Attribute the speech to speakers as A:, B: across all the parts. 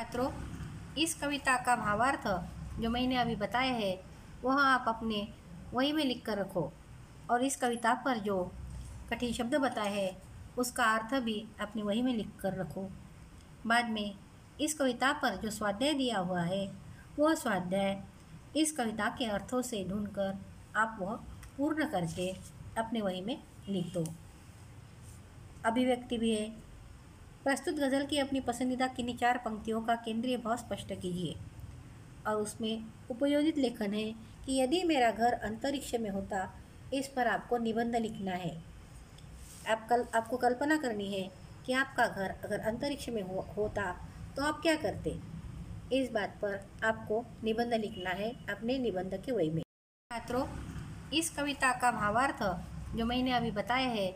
A: छात्रों, इस कविता का भावार्थ जो मैंने अभी बताया है, वह आप अपने वही में लिख कर रखो। और इस कविता पर जो कठिन शब्द बताए हैं, उसका अर्थ भी अपनी वही में लिख कर रखो। बाद में इस कविता पर जो स्वाध्याय दिया हुआ है, वह स्वाध्याय इस कविता के अर्थों से ढूंढकर आप वह पूर्ण करके अपने वही में लिख दो। अभिव्यक्ति भी है प्रस्तुत गज़ल की अपनी पसंदीदा किन्हीं चार पंक्तियों का केंद्रीय भाव स्पष्ट कीजिए। और उसमें उपयोजित लेखन है कि यदि मेरा घर अंतरिक्ष में होता इस पर आपको निबंध लिखना है। आप कल आपको कल्पना करनी है कि आपका घर अगर अंतरिक्ष में हो, होता तो आप क्या करते? इस बात पर आपको निबंध लिखना है अपने निबंध के वही में। छात्रों इस कविता का भावार्थ जो मैंने अभी बताया है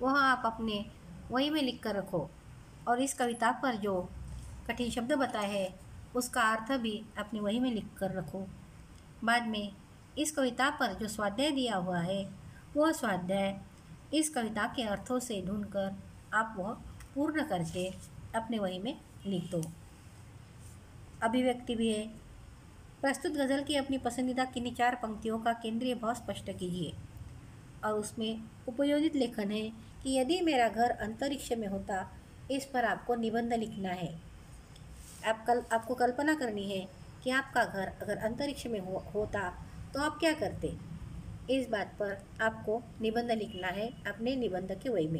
A: वह आप अपने वही में लिख कर रखो। और इस कविता पर जो कठिन शब्द बताए हैं, उसका अर्थ भी अपनी वही में लिख कर रखो। बाद में इस कविता पर जो स्वाध्याय दिया हुआ है, वह स्वाध्याय इस कविता के अर्थों से ढूंढकर आप वह पूर्ण करके अपने वही में लिख दो। अभिव्यक्ति भी है, प्रस्तुत गज़ल की अपनी पसंदीदा किन्हीं चार पंक्तियों का केंद्रीय भाव स्पष्ट कीजिए। और उसमें उपयोजित लेखन है कि यदि मेरा घर अंतरिक्ष में होता इस पर आपको निबंध लिखना है। आप कल आपको कल्पना करनी है कि आपका घर अगर अंतरिक्ष में हो, होता तो आप क्या करते? इस बात पर आपको निबंध लिखना है अपने निबंध के वही में।